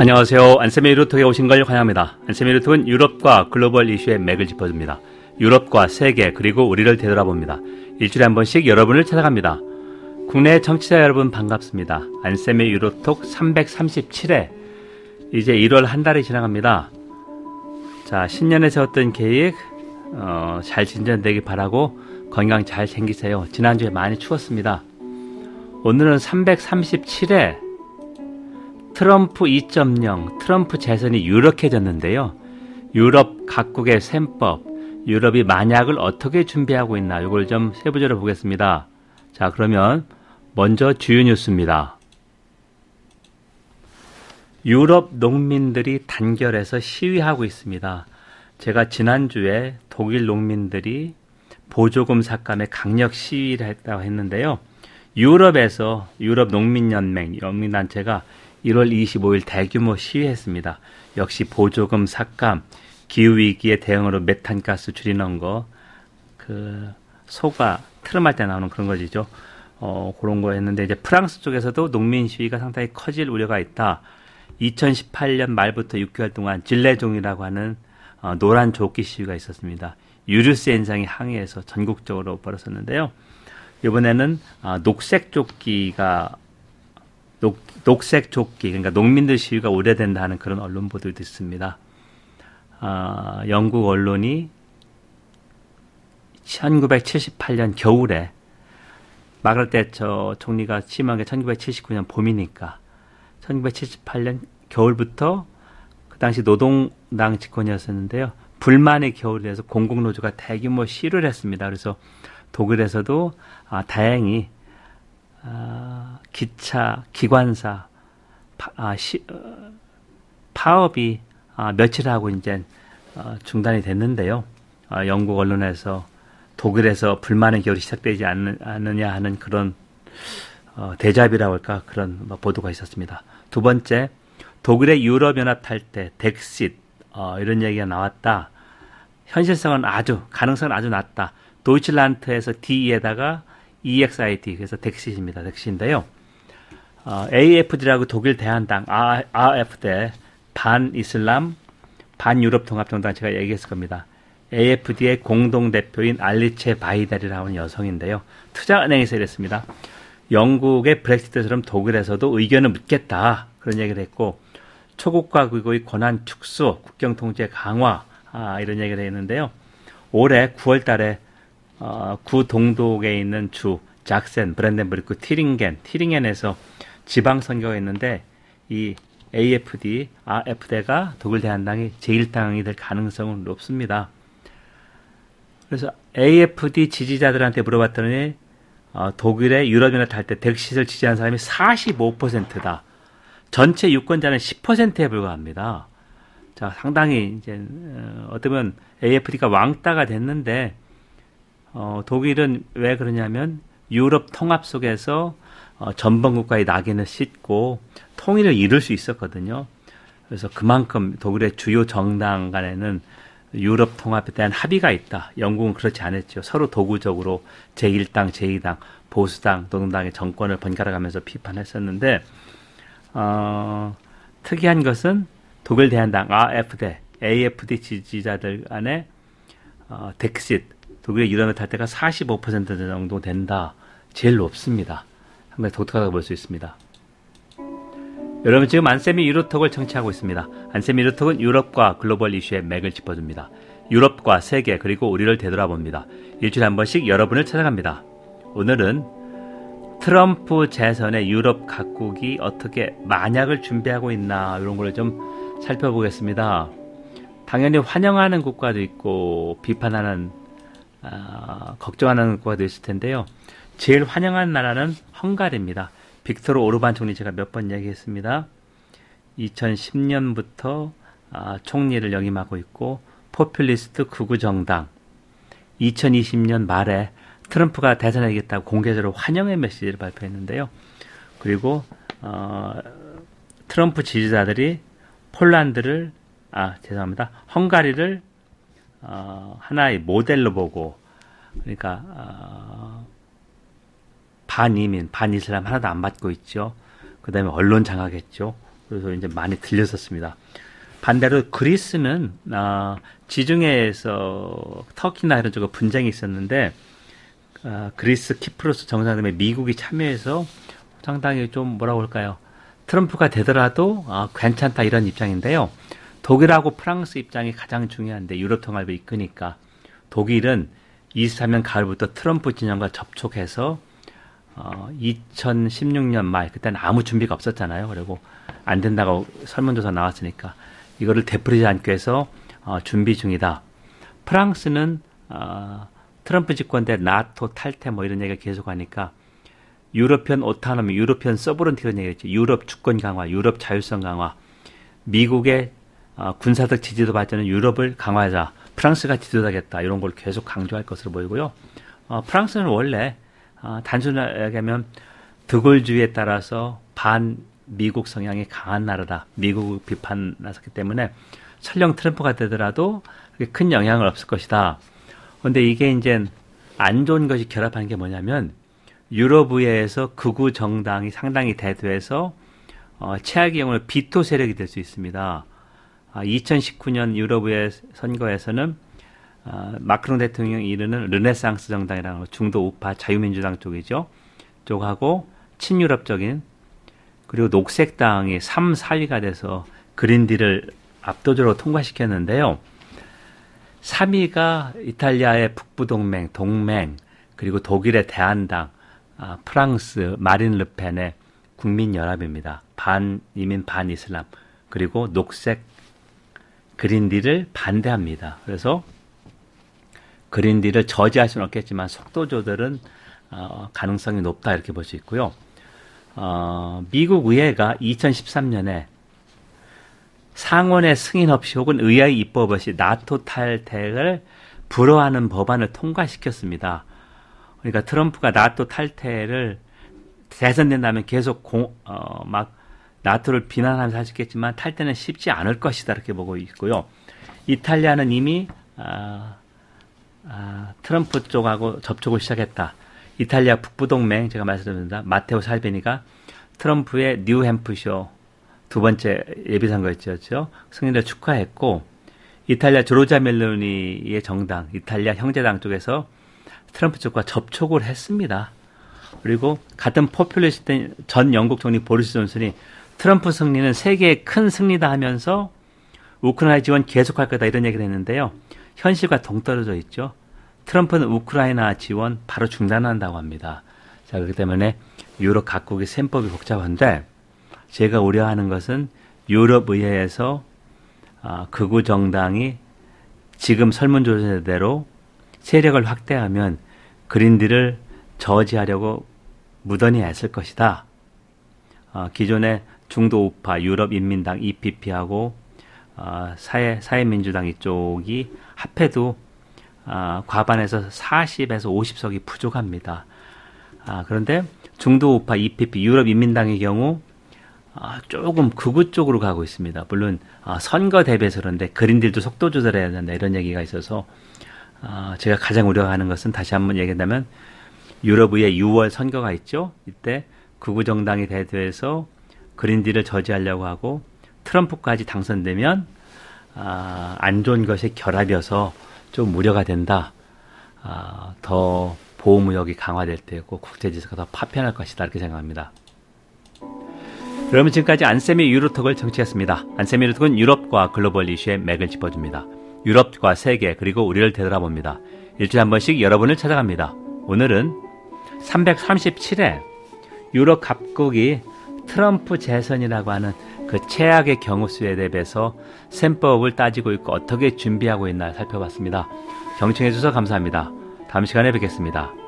안녕하세요. 안세미 루톡에 오신 걸 환영합니다. 안세미 루톡은 유럽과 글로벌 이슈의 맥을 짚어줍니다. 유럽과 세계 그리고 우리를 되돌아봅니다. 일주일에 한 번씩 여러분을 찾아갑니다. 국내 청취자 여러분 반갑습니다. 안세미 유로톡 337회 이제 1월 한 달이 지나갑니다. 자 신년에 세웠던 계획 어, 잘 진전되길 바라고 건강 잘 챙기세요. 지난주에 많이 추웠습니다. 오늘은 337회 트럼프 2.0 트럼프 재선이 유력해졌는데요. 유럽 각국의 셈법, 유럽이 만약을 어떻게 준비하고 있나 이걸 좀 세부적으로 보겠습니다. 자 그러면 먼저 주요 뉴스입니다. 유럽 농민들이 단결해서 시위하고 있습니다. 제가 지난주에 독일 농민들이 보조금 삭감에 강력 시위를 했다고 했는데요. 유럽에서 유럽 농민연맹, 연민단체가 1월 25일 대규모 시위했습니다. 역시 보조금 삭감, 기후위기에 대응으로 메탄가스 줄이는 거, 그, 소가 트름할 때 나오는 그런 거지죠. 어, 그런 거 했는데 이제 프랑스 쪽에서도 농민 시위가 상당히 커질 우려가 있다. 2018년 말부터 6개월 동안 질레종이라고 하는 어, 노란 조끼 시위가 있었습니다. 유류세 인상이 항의해서 전국적으로 벌어졌는데요. 이번에는 어, 녹색 조끼가 녹, 녹색 조끼 그러니까 농민들 시위가 오래된다 는 그런 언론 보도도 있습니다. 어, 영국 언론이 1978년 겨울에 마가렛 저 총리가 취임한 게 1979년 봄이니까 1978년 겨울부터 그 당시 노동당 집권이었었는데요. 불만의 겨울에서 공공노조가 대규모 시위를 했습니다. 그래서 독일에서도 아, 다행히 아, 기차, 기관사 파, 아, 시, 어, 파업이 아, 며칠 하고 이제 어, 중단이 됐는데요. 아, 영국 언론에서 독일에서 불만의 겨울이 시작되지 않느, 않느냐 하는 그런 어, 대자비라고 할까 그런 뭐 보도가 있었습니다. 두 번째, 독일의 유럽연합 탈때 덱싯 어, 이런 얘기가 나왔다. 현실성은 아주 가능성은 아주 낮다. 도이칠란트에서 D에다가 EXIT 그래서 덱싯입니다. 덱시인데요. 어, AFD라고 독일 대한당 AFD 반 이슬람 반 유럽 통합 정당 제가 얘기했을 겁니다. AFD의 공동 대표인 알리체 바이달이라고 하는 여성인데요. 투자은행에서 이랬습니다. 영국의 브렉시트처럼 독일에서도 의견을 묻겠다 그런 얘기를 했고 초국가 국의 권한 축소, 국경 통제 강화 아, 이런 얘기를 했는데요. 올해 9월달에 어, 구 동독에 있는 주 작센, 브랜덴브리크, 티링겐, 티링겐에서 지방 선거가 있는데 이 AFD, AFD가 독일 대한당이 제1당이 될 가능성은 높습니다. 그래서 AFD 지지자들한테 물어봤더니 어, 독일의 유럽연합 탈때 덱시를 지지한 사람이 45%다. 전체 유권자는 10%에 불과합니다. 자, 상당히 이제 어, 어쩌면 AFD가 왕따가 됐는데 어, 독일은 왜 그러냐면 유럽 통합 속에서 어, 전범 국가의 낙인을 싣고 통일을 이룰 수 있었거든요. 그래서 그만큼 독일의 주요 정당 간에는 유럽 통합에 대한 합의가 있다. 영국은 그렇지 않았죠. 서로 도구적으로 제1당, 제2당, 보수당, 노동당의 정권을 번갈아 가면서 비판했었는데, 어, 특이한 것은 독일 대한당, AFD, AFD 지지자들 간에 어, 덱싯, 독일의 유럽을 탈 때가 45% 정도 된다. 제일 높습니다. 상당히 독특하다고 볼 수 있습니다. 여러분 지금 안세미 유로톡을 청취하고 있습니다. 안세미 유로톡은 유럽과 글로벌 이슈의 맥을 짚어줍니다. 유럽과 세계 그리고 우리를 되돌아봅니다. 일주일에 한 번씩 여러분을 찾아갑니다. 오늘은 트럼프 재선에 유럽 각국이 어떻게 만약을 준비하고 있나 이런 걸 좀 살펴보겠습니다. 당연히 환영하는 국가도 있고 비판하는 어, 걱정하는 국가도 있을 텐데요. 제일 환영한 나라는 헝가리입니다. 빅토르 오르반 총리 제가 몇번 얘기했습니다. 2010년부터 아, 총리를 역임하고 있고 포퓰리스트 극우 정당 2020년 말에 트럼프가 대선에 이겼다고 공개적으로 환영의 메시지를 발표했는데요. 그리고 어, 트럼프 지지자들이 폴란드를 아 죄송합니다 헝가리를 어, 하나의 모델로 보고 그러니까 어, 반이민, 반이슬람 하나도 안 받고 있죠. 그 다음에 언론 장악했죠. 그래서 이제 많이 들렸었습니다. 반대로 그리스는 어, 지중해에서 터키나 이런 쪽에 분쟁이 있었는데 어, 그리스 키프로스 정상회담에 미국이 참여해서 상당히 좀 뭐라고 할까요? 트럼프가 되더라도 어, 괜찮다 이런 입장인데요. 독일하고 프랑스 입장이 가장 중요한데 유럽 통합을 이끄니까 독일은 23년 가을부터 트럼프 진영과 접촉해서 어, 2016년 말 그때는 아무 준비가 없었잖아요. 그리고 안 된다고 설문조사 나왔으니까 이거를 되풀이지 않기 위해서 어, 준비 중이다. 프랑스는 어, 트럼프 집권 때 나토 탈퇴 뭐 이런 얘기가 계속하니까 European autonomy, European sovereignty 이런 얘기했죠. 유럽 주권 강화, 유럽 자율성 강화, 미국의 어, 군사적 지지도 발전은 유럽을 강화하자. 프랑스가 지도자겠다. 이런 걸 계속 강조할 것으로 보이고요. 어, 프랑스는 원래 어, 단순하게 하면 드골주의에 따라서 반 미국 성향이 강한 나라다. 미국 비판 나섰기 때문에 설령 트럼프가 되더라도 큰 영향은 없을 것이다. 근데 이게 이제 안 좋은 것이 결합한 게 뭐냐면 유럽 의회에서 극우 정당이 상당히 대두해서 어, 최악의 경우는 비토 세력이 될 수 있습니다. 아, 2019년 유럽의회 선거에서는 아, 마크롱 대통령이 이르는 르네상스 정당이라는 중도 우파 자유민주당 쪽이죠. 쪽하고 친유럽적인 그리고 녹색당이 3, 4위가 돼서 그린딜을 압도적으로 통과시켰는데요. 3위가 이탈리아의 북부동맹, 동맹, 그리고 독일의 대한당, 아, 프랑스 마린 르펜의 국민연합입니다. 반 이민 반 이슬람 그리고 녹색 그린딜을 반대합니다. 그래서 그린딜을 저지할 수는 없겠지만 속도 조절은 어, 가능성이 높다 이렇게 볼 수 있고요. 어, 미국 의회가 2013년에 상원의 승인 없이 혹은 의회의 입법 없이 나토 탈퇴를 불허하는 법안을 통과시켰습니다. 그러니까 트럼프가 나토 탈퇴를 대선된다면 계속 공, 어, 막 나토를 비난하면서 있겠지만 탈퇴는 쉽지 않을 것이다 이렇게 보고 있고요. 이탈리아는 이미 아, 아, 트럼프 쪽하고 접촉을 시작했다. 이탈리아 북부동맹 제가 말씀드립니다. 마테오 살베니가 트럼프의 뉴햄프쇼 두 번째 예비선거였죠. 승리를 축하했고 이탈리아 조로자 멜로니의 정당 이탈리아 형제당 쪽에서 트럼프 쪽과 접촉을 했습니다. 그리고 같은 포퓰리스트 전 영국 총리 보리스 존슨이 트럼프 승리는 세계의 큰 승리다 하면서 우크라이나 지원 계속할 거다 이런 얘기를 했는데요. 현실과 동떨어져 있죠. 트럼프는 우크라이나 지원 바로 중단한다고 합니다. 자, 그렇기 때문에 유럽 각국의 셈법이 복잡한데 제가 우려하는 것은 유럽 의회에서 아, 극우 정당이 지금 설문조사대로 세력을 확대하면 그린딜을 저지하려고 무던히 애쓸 것이다. 어, 기존의 중도 우파 유럽 인민당 EPP하고 어, 사회 사회민주당 이쪽이 합해도 어, 과반에서 40에서 50석이 부족합니다. 아, 그런데 중도 우파 EPP 유럽 인민당의 경우 아, 조금 극우 쪽으로 가고 있습니다. 물론 아, 선거 대비해서 그런데 그린딜도 속도 조절해야 된다 이런 얘기가 있어서 아, 제가 가장 우려하는 것은 다시 한번 얘기한다면 유럽의 6월 선거가 있죠. 이때 극우 정당이 대두해서 그린딜을 저지하려고 하고 트럼프까지 당선되면 아, 안 좋은 것이 결합이어서 좀 우려가 된다. 아, 더 보호무역이 강화될 때고 국제지수가 더 파편할 것이다 이렇게 생각합니다. 여러분 지금까지 안세미 유로톡을 정치했습니다. 안세미 유로톡은 유럽과 글로벌 이슈의 맥을 짚어줍니다. 유럽과 세계 그리고 우리를 되돌아봅니다. 일주일에 한 번씩 여러분을 찾아갑니다. 오늘은 337회 유럽 각국이 트럼프 재선이라고 하는 그 최악의 경우 수에 대비해서 셈법을 따지고 있고 어떻게 준비하고 있나 살펴봤습니다. 경청해 주셔서 감사합니다. 다음 시간에 뵙겠습니다.